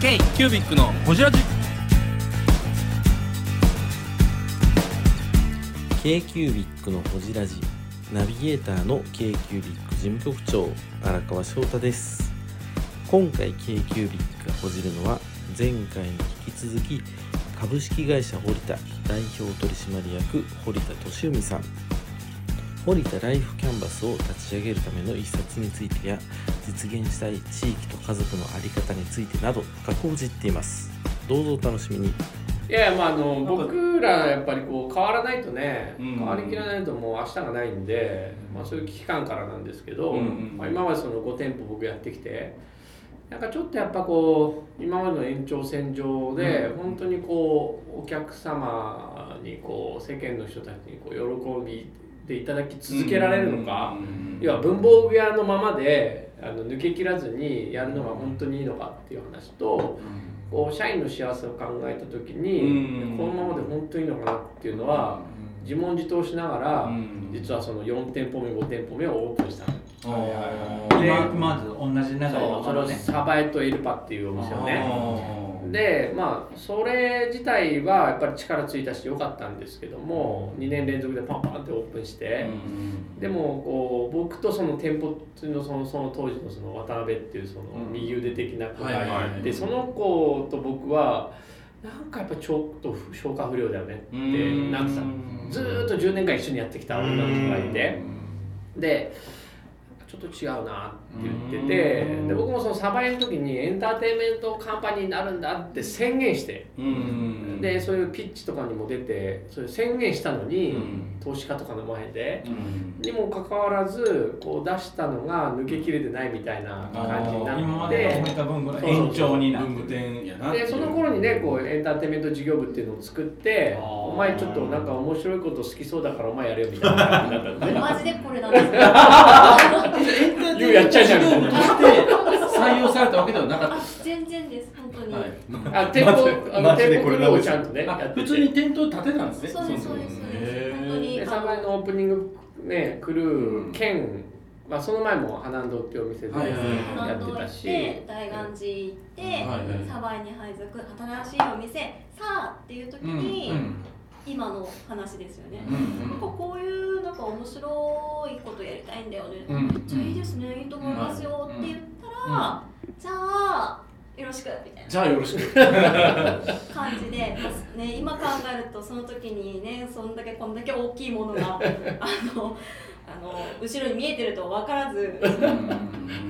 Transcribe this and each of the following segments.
K キュービックのホジラジ。K q u b i c のほじラジ。ナビゲーターの k q u b i c 事務局長荒川翔太です。今回 k q u b i c がほじるのは前回に引き続き株式会社堀田代表取締役堀田俊文さん。堀田ライフキャンバスを立ち上げるための一冊についてや実現したい地域と家族の在り方についてなど深くほじっています。どうぞお楽しみに。いやまああの僕らやっぱりこう変わらないとね、うん。変わりきらないともう明日がないんで、まあ、そういう危機感からなんですけど、うんうんまあ、今までその5店舗僕やってきてなんかちょっとやっぱこう今までの延長線上でうん。本当にこうお客様にこう世間の人たちにこう喜びでいただき続けられるのか、要は文房具屋のままであの抜け切らずにやるのが本当にいいのかっていう話と。こう社員の幸せを考えた時に、うんこのままで本当にいいのかなっていうのは自問自答しながら、うん実はその4店舗目5店舗目をオープンしたの。はいはいはいで今まず同じ流れそうそれをサバエとエルパっていうお店をねでまあそれ自体はやっぱり力ついたし良かったんですけども2年連続でパンパンってオープンして、でもこう僕とその店舗のそのその当時のその渡辺っていうその右腕的な子がいて、その子と僕はなんかやっぱちょっと消化不良だよねってなってた。のずーっと10年間一緒にやってきた女の子がいて。でちょっと違うなって言っててうん。で僕もそのサバイの時にエンターテインメントカンパニーになるんだって宣言して。うん。でそういうピッチとかにも出てそういう宣言したのに、うん。投資家とかの前で。うん。にもかかわらずこう出したのが抜けきれてないみたいな感じにな今まって延長になって店やなでその頃にねこうエンターテインメント事業部っていうのを作ってお前ちょっとなんか面白いこと好きそうだからお前やれよみたいな感じだったんですね。マジでこれなんですよ。言うやっちゃいじゃんみたいな。として採用されたわけではなかっあ全然です本当に。たはい。あ店舗あのマジでこれをちゃんとねやあってて。普通に店頭立てたんですね。そうですそうですそうです。本当に。でサバイのオープニングねクルー兼まあその前も花堂っていうお店ではいはいはい。や花堂行っってたて大願寺行って、はいはいサバイに配属新しいお店さあっていう時に、今の話ですよね。なんかこういうなんか面白いことやりたいんだよね、うんめっちゃいいですね、いいと思いますよって言ったら、じゃあよろしくみたいじゃあよろしく。な感じで、まあね、今考えるとその時にねそんだけこんだけ大きいものが あのあの後ろに見えてると分からず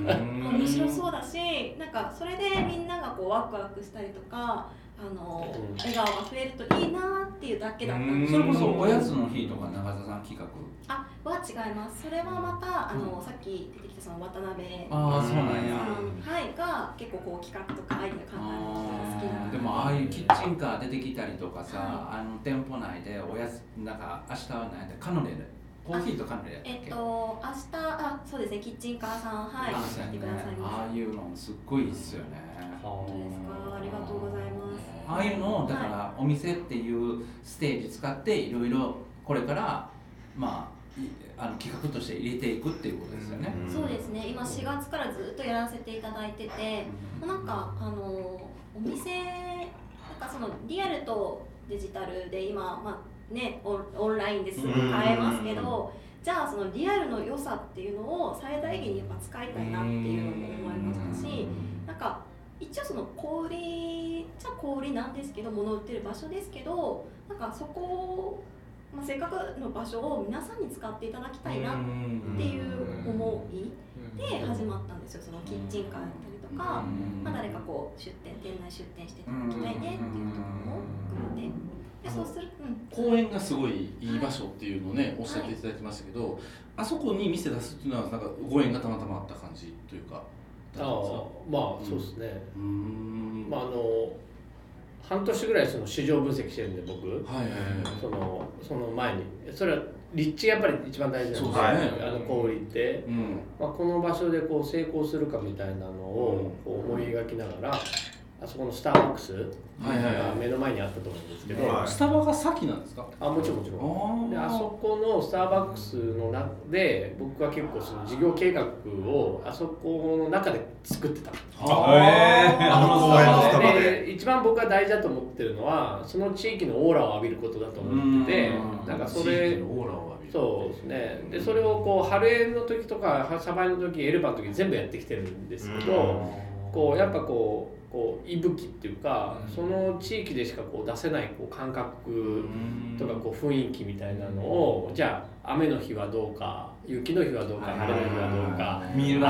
面白そうだしなんかそれでみんながこうワクワクしたりとかあのうん。笑顔が増えるといいなっていうだけだったんですそれこそおやつの日とか長澤さん企画。あは違います。それはまたあの、さっき出てきたその渡辺ああそうなんや。はい、が結構こう企画とかアイデア考える人が好きなのでもああいうキッチンカー出てきたりとかさ、あの店舗内でおやつなんか明日は何やった？カヌレでコーヒーとカヌレえっと明日あそうですね。キッチンカーさんはい。ね来てくださいまああいうのすっごいいいっすよね。本当です。かありがとうございます。ああいうのをだからお店っていうステージ使っていろいろこれからまあいあの企画として入れていくっていうことですよね。そうですね。今4月からずっとやらせていただいててなんかあのお店なんかそのリアルとデジタルで今まあねオンオンラインですぐ買えますけどじゃあそのリアルの良さっていうのを最大限にやっぱ使いたいなっていうのも思いましたしなんか一応その小売りじゃ小売りなんですけど物を売ってる場所ですけどなんかそこを、まあ、せっかくの場所を皆さんに使っていただきたいなっていう思いで始まったんですよそのキッチンカーだったりとか、まあ、誰かこう出店店内出店していただきたいねっていうところも含めて。でそうする、うん、公園がすごいいい場所っていうのをねおっしゃっていただきましたけど、あそこに店出すっていうのはなんかご縁がたまたまあった感じというかああまあそうですね、うーん。まああの半年ぐらいその市場分析してるんで僕。はいはいはい。そのその前に。それは立地がやっぱり一番大事なんですよ、ね。あの小売りって、うん。まあ、この場所でこう成功するかみたいなのをこう思い描きながらあそこのスターバックスが目の前にあったと思うんですけど、はい。スタバが先なんですか？あもちろんもちろん。であそこのスターバックスの中で僕は結構その事業計画をあそこの中で作ってた。あへー。あの公園のスタバで。で一番僕が大事だと思ってるのはその地域のオーラを浴びることだと思っててうん。なんかそ地域れのオーラを浴びる。そうですね。でそれをこう春園の時とかサバイの時エルバの時全部やってきてるんですけどこうやっぱこうこう息吹っていうかその地域でしかこう出せないこう感覚とかこう雰囲気みたいなのをじゃあ雨の日はどうか雪の日はどうか晴れの日はどうか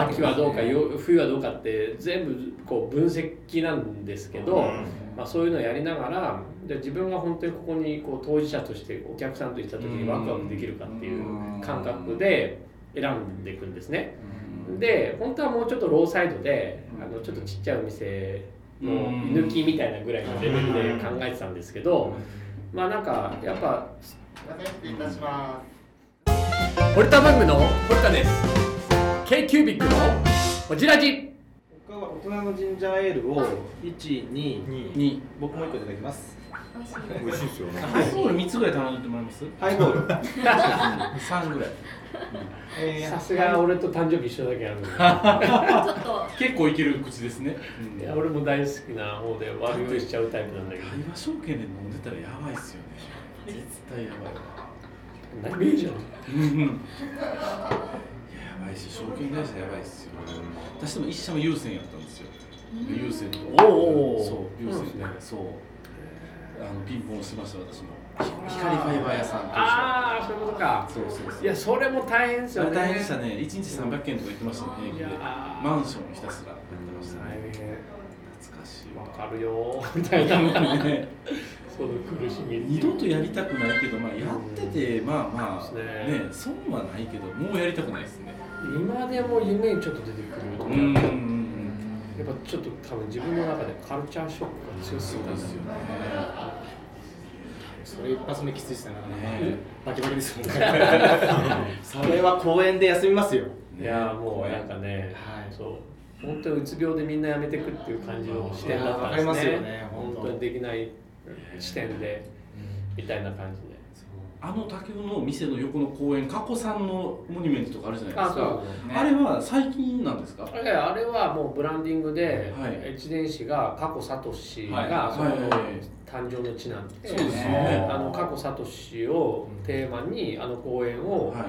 秋はどうかよ冬はどうかって全部こう分析なんですけど、まあ、そういうのをやりながらで自分が本当にここにこう当事者としてお客さんと行った時にワクワクできるかっていう感覚で選んでいくんですね。で本当はもうちょっとローサイドであのちょっとちっちゃいお店の居抜きみたいなぐらいのレベルで考えてたんですけどまあなんかやっぱ失礼いたしま堀田バングの堀田です。K キュービックのこちらじ。他は大人のジンジャーエールを1、2、に僕も1個いただきます。美味しいですよね。ハイボール3つぐらい頼んでもらえます？ハイボール。3ぐらい。えーさすが俺と誕生日一緒だけある ちょっと結構いける口ですね、いや俺も大好きな方で悪酔いしちゃうタイプなんだけど。会話証券で飲んでたらやばいっすよね。絶対やばい何名じゃんややばいし証券会社やばいっすよ。私でも一社も優先やったんですよ。優先とおうおうそう優先ね。そうあのピンポンしてました私も。光ファイバー。屋さんああそういうことか。そうそうそう。いやそれも大変ですよね。大変でしたね。1日300件とか言ってましたね平気で。マンションひたすらやってましたね。大変。懐かしい。わかるよみたいな。ね。その苦しみ。二度とやりたくないけど、まあ、やってて、まあまあ、ね。ね損はないけど、もうやりたくないですね。今でも夢にちょっと出てくるとうんやっぱちょっと多分自分の中でカルチャーショックが強すぎたんですよね。それ一発目きついですね。ね。バキバキですもんね。それは公園で休みますよ。いやもうなんかね、はい。そう。本当にうつ病でみんなやめてくっていう感じの視点だったんですね。わかりますよね本当。にできない視点でみたいな感じであの竹生の店の横の公園、加古さんのモニュメントとかあるじゃないですか。そうあれは最近なんですか？あれあれはもうブランディングで、はい越前市が加古聡はいがそこのはいはいはい誕生の地なんで、そうですよねあの加古聡をテーマにあの公園を、はい。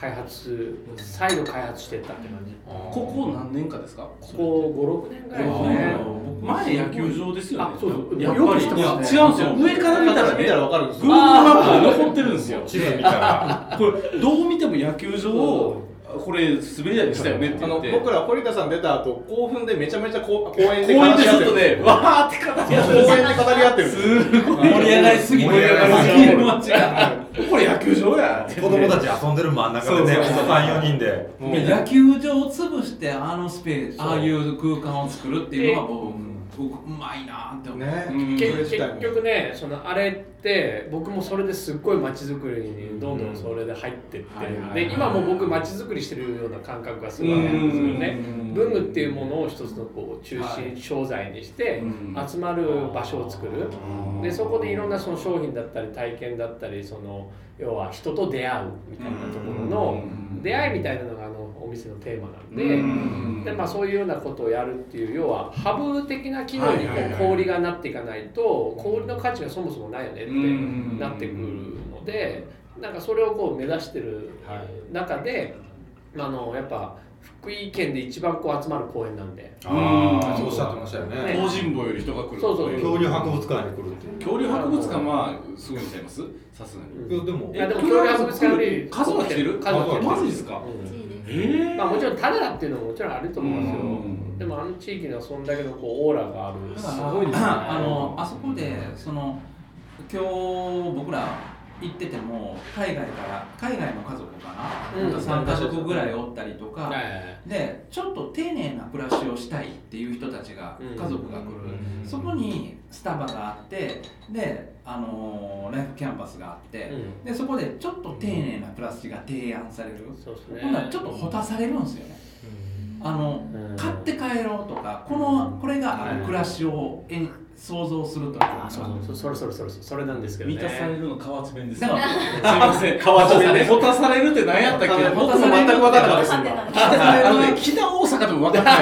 開発再度開発していったって感じ。ここ何年かですか？ここ56年ぐらいですね。前野球場ですよね。あそうそう。やっぱり。違うんですよ。上から見たらね、見たらわかるんです Google よ。マップで残ってるんですよ。地図見たらこれどう見ても野球場をこれ滑り台にしたよねってあの言って。僕ら堀田さん出た後興奮でめちゃめちゃこう公園で公園で話し合ってる外でわーって語り合って公園で語り合ってる。すごい。盛り上がりすぎて。盛り上がりすぎる街が これ野球場や。子供たち遊んでる真ん中でねおそうそう。そう子さん4人で。野球場を潰してあのスペースああいう空間を作るっていうのは僕僕うまいなって思う、ね。うん。け結局ねそのあれって僕もそれですっごい街づくりにどんどんそれで入ってって、で今も僕街づくりしてるような感覚がすごいあるんですよね。うん。文具っていうものを一つのこう中心商材にしてうん集まる場所を作る。でそこでいろんなその商品だったり体験だったりその要は人と出会うみたいなところの出会いみたいなのがあのお店のテーマなんで。うん。でまあ、そういうようなことをやるっていう要はハブ的な機能にこはいはいはい。う氷がなっていかないと氷の価値がそもそもないよねってうん。なってくるのでなんかそれをこう目指してる中で、まあ、あのやっぱ福井県で一番こう集まる公園なんで。ああそうおっしゃってましたよね。ね。東尋坊より人が来るそうそう。恐竜博物館に来るっていう。恐竜博物館はすぐにちゃいますさすがに。いやでもいやでも恐竜博物館より数は来てる？数は来てる。マジですか？うん。えまあ、もちろんただだっていうのももちろんあると思うんですよ。うん。でもあの地域にはそんだけのこうオーラがある。すごいですねあのあそこでその今日僕ら行ってても海外から海外の家族かな、うん。ほんと3家族ぐらいおったりとか、でちょっと丁寧な暮らしをしたいっていう人たちが、うん。家族が来る、そこにスタバがあってで、あのーライフキャンパスがあって、うん。でそこでちょっと丁寧な暮らしが提案される、そうんならちょっとほたされるんですよねあのうん。買って帰ろうとかこのこれがある暮らしをえん想像するとか。あそうそう。それそれそれそれなんですけどね。満たされるの河内弁ですかすいません。河内弁ねほたされるって何やったっけ？僕も全く分からなかった。です今なあのね北大阪でも分かんない。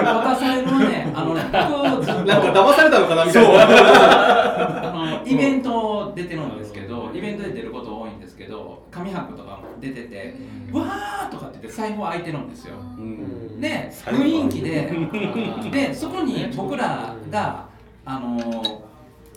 ですホタサイはね。あのねなんか騙されたのかなみたいな。イベント出てるんですけどイベントで出ること多いんですけど紙博とかも出てて「わー!」とかって言って財布開いてるんですよ。うん。で雰囲気ででそこに僕らがあの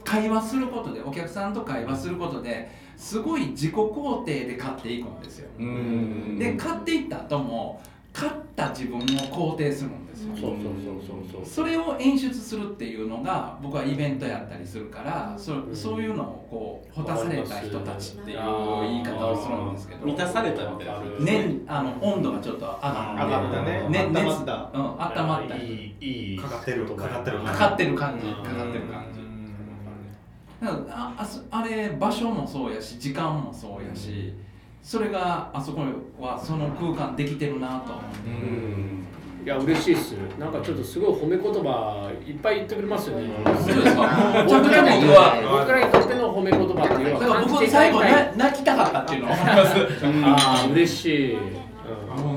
会話することでお客さんと会話することですごい自己肯定で買っていくんですよ。うん。で買っていった後も買った自分を肯定するんですよ。そうそうそうそう。そうそれを演出するっていうのが僕はイベントやったりするからそそういうのをこうほたされた人たちっていう言い方をするんですけど。満たされたみたいなね、あの温度がちょっと上がって上がったね。ね温ま熱ったうん、温まったり。いいいい。かかってるかかってるかかってる感じうん。かかってる感じ。ああそあれ場所もそうやし時間もそうやしそれがあそこはその空間できてるなとうん。いや嬉しいっす。なんかちょっとすごい褒め言葉いっぱい言ってくれますよね。そうですか。僕らに僕は。僕らにとっての褒め言葉っていうのだからは僕最後泣きたかったっていうのああ嬉しい、うん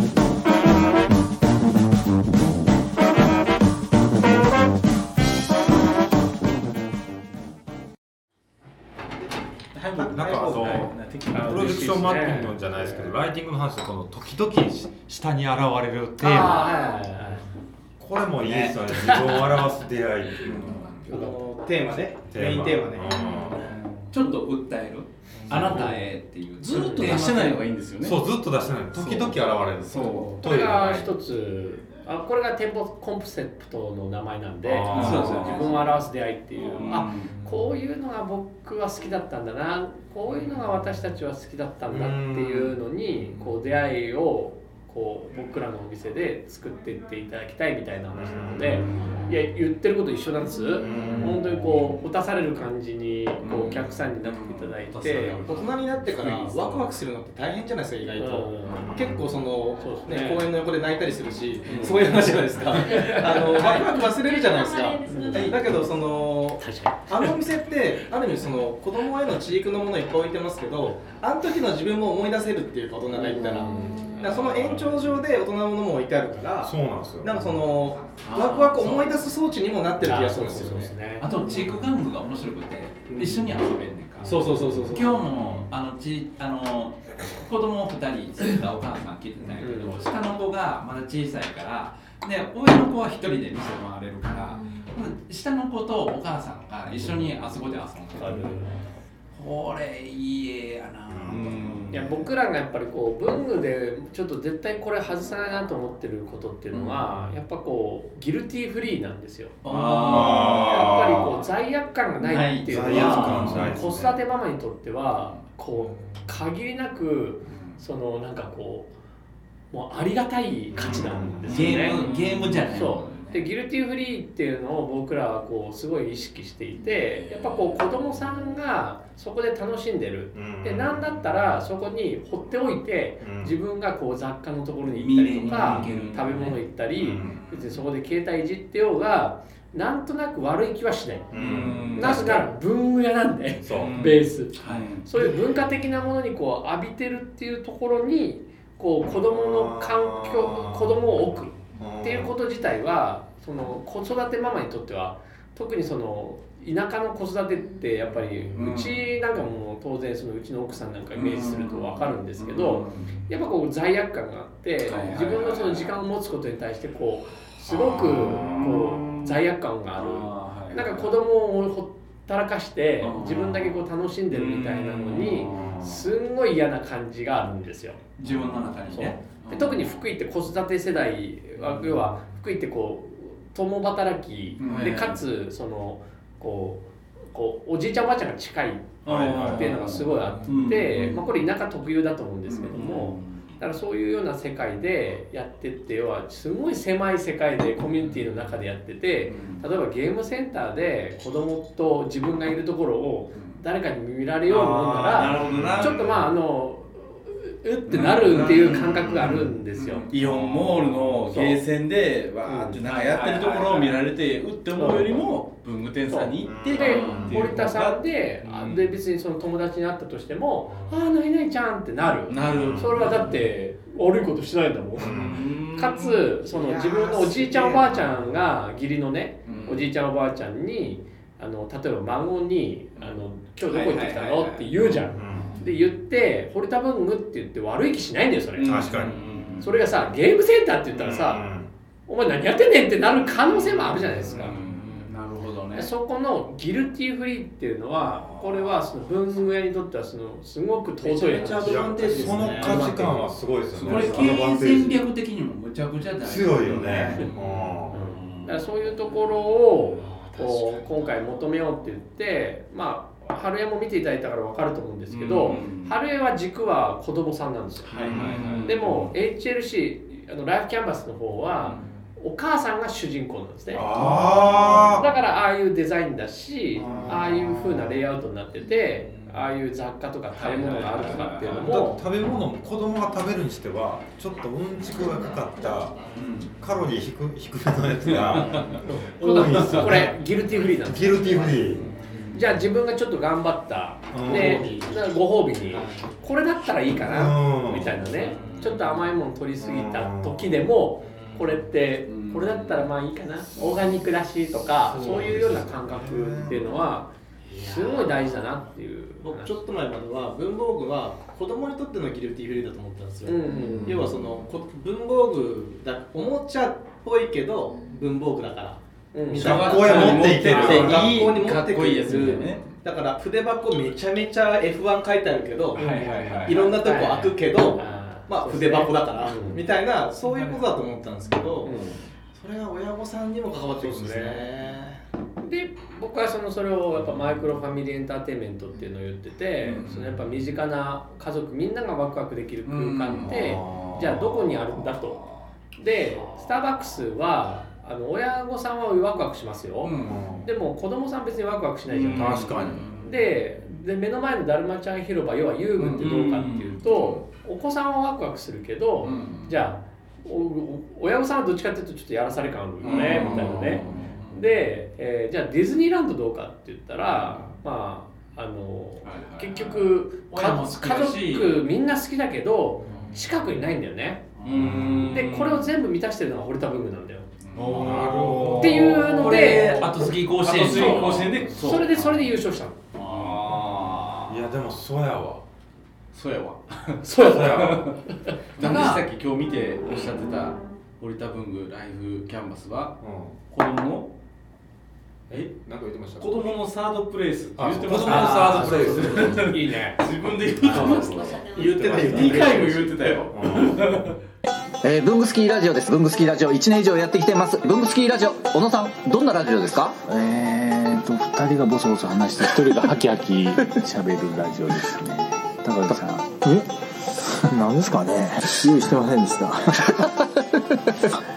ョンマッピングじゃないですけどライティングの話でこの時々し下に現れるテーマ。これもいいですよね自分を表す出会いっていうのテーマね。メインテーマね。ちょっと訴える？あなたへっていう。ずっと出してないのがいいんですよね。そうずっと出してない。時々現れる。そう。これが前一つ。あこれが店舗コンセプトの名前なんで自分を表す出会いっていう、うん。あこういうのが僕は好きだったんだなこういうのが私たちは好きだったんだっていうのにこう出会いをこう僕らのお店で作っていっていただきたいみたいな話なのでいや言ってること一緒なんです。本当にこう打たされる感じにこうお客さんになっていただいて。大人になってからワクワクするのって大変じゃないですか意外と、うん。結構そのねね。公園の横で泣いたりするし、そういう話じゃないですか。あのワクワク忘れるじゃないですか、だけどそのあのお店ってある意味その子供への知育のものいっぱい置いてますけどあの時の自分も思い出せるっていうか大人が言ったらだからその延長上で大人のものも置いてあるからそうなんですよ。なんかそのワクワク思い出す装置にもなってる気がするんですよね。ね。あとチーク玩具が面白くて一緒に遊べんねんか。そうそうそうそうそう。今日もあのちあの子供2人連れたお母さん来てたんやけど、下の子がまだ小さいからで上の子は1人で店回れるから、下の子とお母さんが一緒にあそこで遊んでる、これいい絵やな、いや僕らがやっぱりこう文具でちょっと絶対これ外さないなと思ってることっていうのは、やっぱこうギルティーフリーなんですよ。やっぱりこう罪悪感がないっていうの罪悪感はないですね。子育てママにとってはこう限りなくそのなんかこうもうありがたい価値なんですよね、ゲームゲームじゃないそうでギルティフリーっていうのを僕らはこうすごい意識していてやっぱこう子供さんがそこで楽しんでる。でなんだったらそこに放っておいて自分がこう雑貨のところに行ったりとか食べ物行ったり別にそこで携帯いじってようがなんとなく悪い気はしない。なぜなら文具屋なんでベース。そういう文化的なものにこう浴びてるっていうところにこう子供の環境子供を置くっていうこと自体はその子育てママにとっては特にその田舎の子育てってやっぱりうちなんかも当然そのうちの奥さんなんかイメージすると分かるんですけどやっぱこう罪悪感があって自分のその時間を持つことに対してこうすごくこう罪悪感がある。なんか子供をほっったらかして自分だけこう楽しんでるみたいなのにすんごい嫌な感じがあるんですよ。自分の中にねで特に福井って子育て世代は要は福井ってこう共働きでかつそのこうこうおじいちゃんおばあちゃんが近いっていうのがすごいあって、まあ、これ田舎特有だと思うんですけども、だからそういうような世界でやってって要はすごい狭い世界でコミュニティの中でやってて例えばゲームセンターで子供と自分がいるところを誰かに見られようもんなあーなるほどな。らちょっとまああのうってなるっていう感覚があるんですよ。イオンモールのゲーセンでわーってなんかやってるところを見られてうって思うよりも文具店さんに行ってで森田さんで,、あで別にその友達に会ったとしても「ああ何々ちゃん」ってなる。なる。それはだって悪いことしてないんだもん、かつその自分のおじいちゃんおばあちゃんが義理のね、おじいちゃんおばあちゃんにあの例えば孫にあの「今日どこ行ってきたの?」って言うじゃん、で言って「堀田文具」って言って悪い気しないんだよそれ、確かに。それがさゲームセンターって言ったらさ、お前何やってんねんってなる可能性もあるじゃないですか、なるほどね。そこのギルティーフリーっていうのはこれはその文具屋にとってはそのすごく尊いめちゃめちゃアドバンテージですねその価値観はすごいですよ。ねこれ経営戦略的にもむちゃくちゃ大事。強いよね。だからそういうところをこう今回求めようって言ってまあ春江も見ていただいたから分かると思うんですけど、春江は軸は子供さんなんですよ、でも HLC あのライフキャンバスの方は、お母さんが主人公なんですね。だからああいうデザインだしああいう風なレイアウトになっててああいう雑貨とか食べ物があるとかっていうのも食べ物も子供が食べるにしてはちょっとうんちくがかかったカロリー低低めのやつが 多いんですよこれギルティーフリーなんですギルティーフリーじゃあ自分がちょっと頑張った。うんでご褒美。に。これだったらいいかな。うん。みたいなね。ちょっと甘いもの取りすぎた時でもこれってこれだったらまあいいかな。オーガニックだしとかそういうような感覚っていうのはすごい大事だなっていう。僕ちょっと前までは文房具は子供にとってのギルティーフリーだと思ったんですよ、うんうん要はそのこ文房具だおもちゃっぽいけど文房具だから、うん。みたいな学校へ持っていける。学校に持っていいくかっこいいやつみたいなねだから筆箱めちゃめちゃ F1 書いてあるけど、はいはいはいい。ろんなとこ開くけど、あーまあ筆箱だから、うんみたいなそういうことだと思ったんですけど、うん。それが親御さんにも関わってくるんですね。で僕はそのそれをやっぱマイクロファミリーエンターテインメントっていうのを言ってて、そのやっぱ身近な家族みんながワクワクできる空間って、じゃあどこにあるんだと。でスター。バックスはあの親御さんはワクワクしますよ、でも子供さん別にワクワクしないじゃん、確かに。でで目の前のだるまちゃん広場要は遊具ってどうかっていうと、お子さんはワクワクするけど、じゃあ親御さんはどっちかっていうとちょっとやらされ感あるよね、みたいなね、で、えーじゃあディズニーランドどうかって言ったらまああの、結局親も好きだし。家族みんな好きだけど近くにないんだよね、でこれを全部満たしてるのが堀田文具なんだよっていうので後継ぎ甲子園後継ぎ甲子園で。それでそれで優勝したの。いやでもそうやわ。そうやわ。そうやそうやわ 何でしたっけ今日見ておっしゃってた堀田文具ライフキャンバスは子供？のえ？なんか言ってました？子供のサードプレイスって言ってましあ子供のサードプレイス。た いいね。自分で言ってました言ってた言ってた2回も言ってたよえー、ブングスキーラジオです。ブングスキーラジオ1年以上やってきてます。ブングスキーラジオ、小野さん、どんなラジオですか？えーと、二人がボソボソ話して、一人がハキハキ喋るラジオですね。高橋さん。え？何ですかね？用意してませんでした。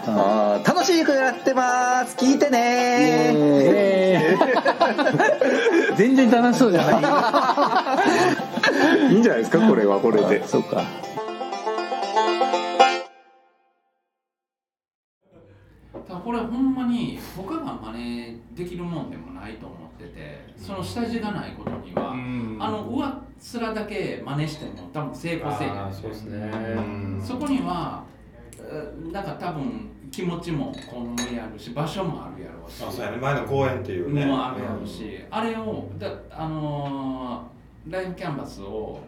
あー楽しくやってます。聞いてね 全然楽しそうじゃない。いいんじゃないですか、これはこれで。そうか。これほんまに他が真似できるもんでもないと思っててその下地がないことには、あの上っ面だけ真似しても多分成功せえへん。そうですね。そこにはえなんか多分気持ちもこんもりあるし場所もあるやろうし。あそうやね。前の公園っていうね。もあるやろうし、あれをだあのーライフキャンバスを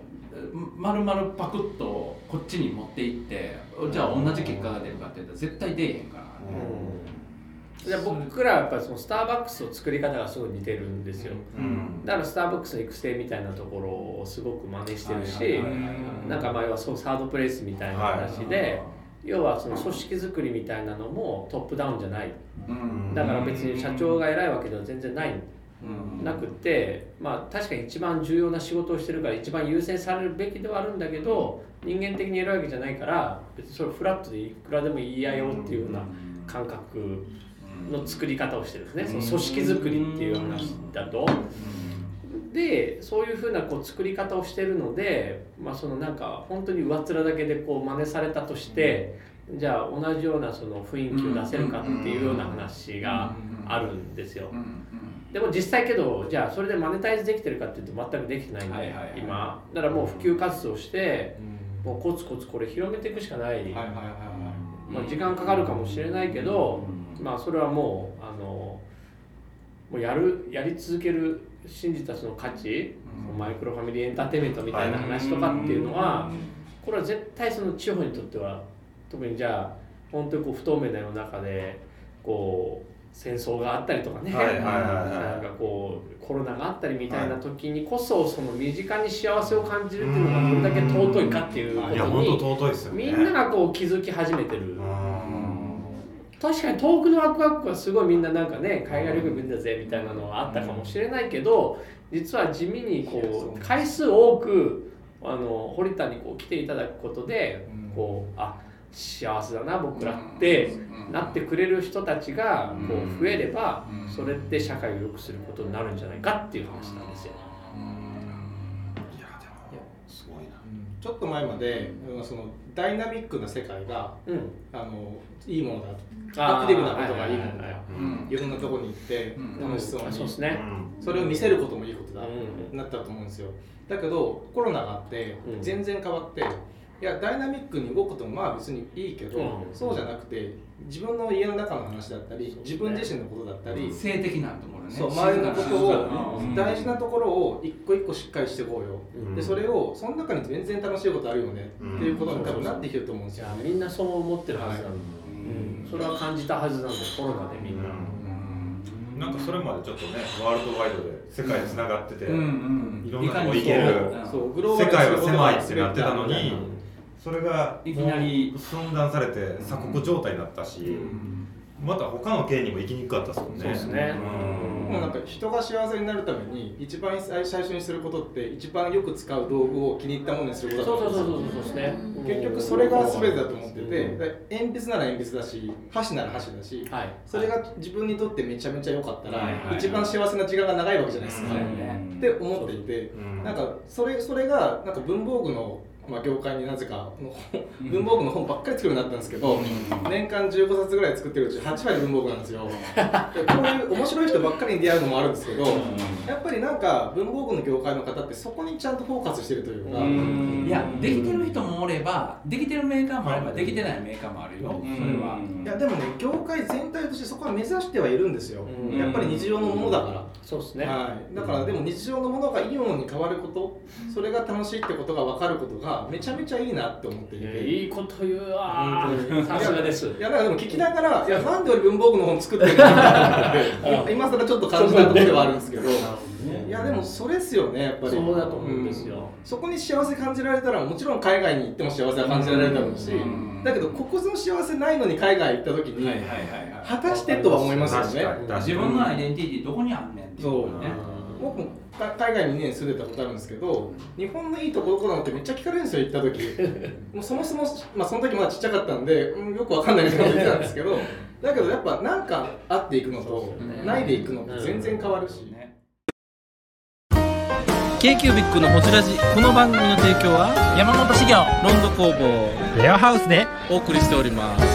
まるまるパクッとこっちに持っていってじゃあ同じ結果が出るかって言ったら絶対出えへんから、じゃあ僕らはやっぱりそのスターバックスの作り方がすごい似てるんですよ、うん。だからスターバックスの育成みたいなところをすごく真似してるし、なんか前はそうサードプレイスみたいな話で、要はその組織作りみたいなのもトップダウンじゃない、だから別に社長が偉いわけでは全然ない、なくってまあ確かに一番重要な仕事をしてるから一番優先されるべきではあるんだけど人間的に偉いわけじゃないから別にそれフラットでいくらでもいいやよっていうような感覚の作り方をしてるんですね、その組織作りっていう話だと。でそういうふうなこう作り方をしてるので、まあ、そのなんか本当に上っ面だけでこう真似されたとして、じゃあ同じようなその雰囲気を出せるかっていうような話があるんですよ。でも実際けどじゃあそれでマネタイズできてるかっていうと全くできてないんで、今。だからもう普及活動して、もうコツコツこれ広めていくしかない、まあ、時間かかるかもしれないけど、まあそれはもうあのもうやるやり続ける信じたその価値、マイクロファミリーエンターテインメントみたいな話とかっていうのは、これは絶対その地方にとっては特にじゃあ本当にこう不透明な世の中でこう戦争があったりとかね、はいはいはいはい。なんかこうコロナがあったりみたいな時にこそその身近に幸せを感じるっていうのがどれだけ尊いかっていうこといや本に当尊いですよね。みんながこう気づき始めてる。確かに遠くのワクワクはすごいみんななんかね海外旅行行くんだぜみたいなのはあったかもしれないけど実は地味にこう回数多くあの堀田にこう来ていただくことでこうあ幸せだな僕らってなってくれる人たちがこう増えればそれって社会を良くすることになるんじゃないかっていう話なんですよ。すごいな。ちょっと前まで、うんそのダイナミックな世界が、うん。あのいいものだあーアクティブなことがいいものだはいろんなところに行ってうん。楽しそうに、そうですね。それを見せることもいいことだ、うん。なったと思うんですよ。だけどコロナがあってうん。全然変わって、いやダイナミックに動くこともまあ別にいいけど、うん。そうじゃなくて自分の家の中の話だったり、自分自身のことだったり、性的なところね。そう周りのことをうん。大事なところを一個一個しっかりしていこうよ、うん。でそれをその中に全然楽しいことあるよね、うん。っていうことに多分なってきてると思うんですいよ、やみんなそう思ってるはずなんだ、うん。それは感じたはずなんでコロナでみんな。なんかそれまでちょっとねワールドワイドで世界つながってて、うんうんいろんなとこ行ける世界は狭いってなってたのに、うんそれがいきなり。寸断されて鎖国状態になったし、また他の県にも行きにくかったですもんね。そうですね。うん。もうなんか人が幸せになるために一番最最初にすることって一番よく使う道具を気に入ったものにすることだと思うんですよ。そうそうそうそうそうですね。結局それが全てだと思ってて、で鉛筆なら鉛筆だし箸なら箸だし、はい。それが自分にとってめちゃめちゃ良かったら、はいはい。はい一番幸せな時間が長いわけじゃないですか、そうね。って思っていて、うん。なんかそれそれがなんか文房具の、まあ、業界になぜかの文房具の本ばっかり作るようになったんですけど、年間15冊ぐらい作ってるうち8割文房具なんですよでこういう面白い人ばっかりに出会うのもあるんですけど、やっぱりなんか文房具の業界の方ってそこにちゃんとフォーカスしてるというか、いやできてる人もおればできてるメーカーもあればできてないメーカーもあるよそれは。いやでもね業界全体としてそこは目指してはいるんですよ、うん。やっぱり日常のものだから、そうですね。はい、だからでも日常のものがいいものに変わることそれが楽しいってことが分かることがめちゃめちゃいいなって思っていいいいこと言うわ。うんさすがです。いやなんかでも聞きながらいや。なんで俺文房具の本作ってるんだって今更ちょっと感じたところではあるんですけど。いやでもそれっすよねやっぱり。そうだと思うんですよ。ん。そこに幸せ感じられたらもちろん海外に行っても幸せは感じられるだろうし。だけどここの幸せないのに海外行った時に果たしてとは思いますよね。確かに自分のアイデンティティどこにあんねんっていうね僕もか海外に2年住んでたことあるんですけど日本のいいとこどこなのってめっちゃ聞かれるんですよ行った時 もうそもそも、まあ、その時まだちっちゃかったんで、うん、よくわかんないみたいなこと言ってたんですけどだけどやっぱなんかあっていくのとないでいくのって全然変わるし、k q b i c のホジラジ。この番組の提供は山本資源ロンド工房。レアハウスで。お送りしております